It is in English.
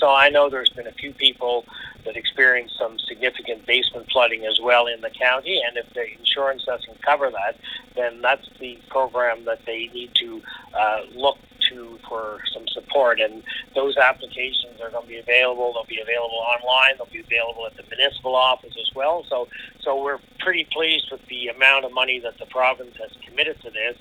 So I know there's been a few people that experienced some significant basement flooding as well in the county, and if the insurance doesn't cover that, then that's the program that they need to uh, look to for some support. And those applications are going to be available. They'll be available online. They'll be available at the municipal office as well. So, so we're pretty pleased with the amount of money that the province has committed to this.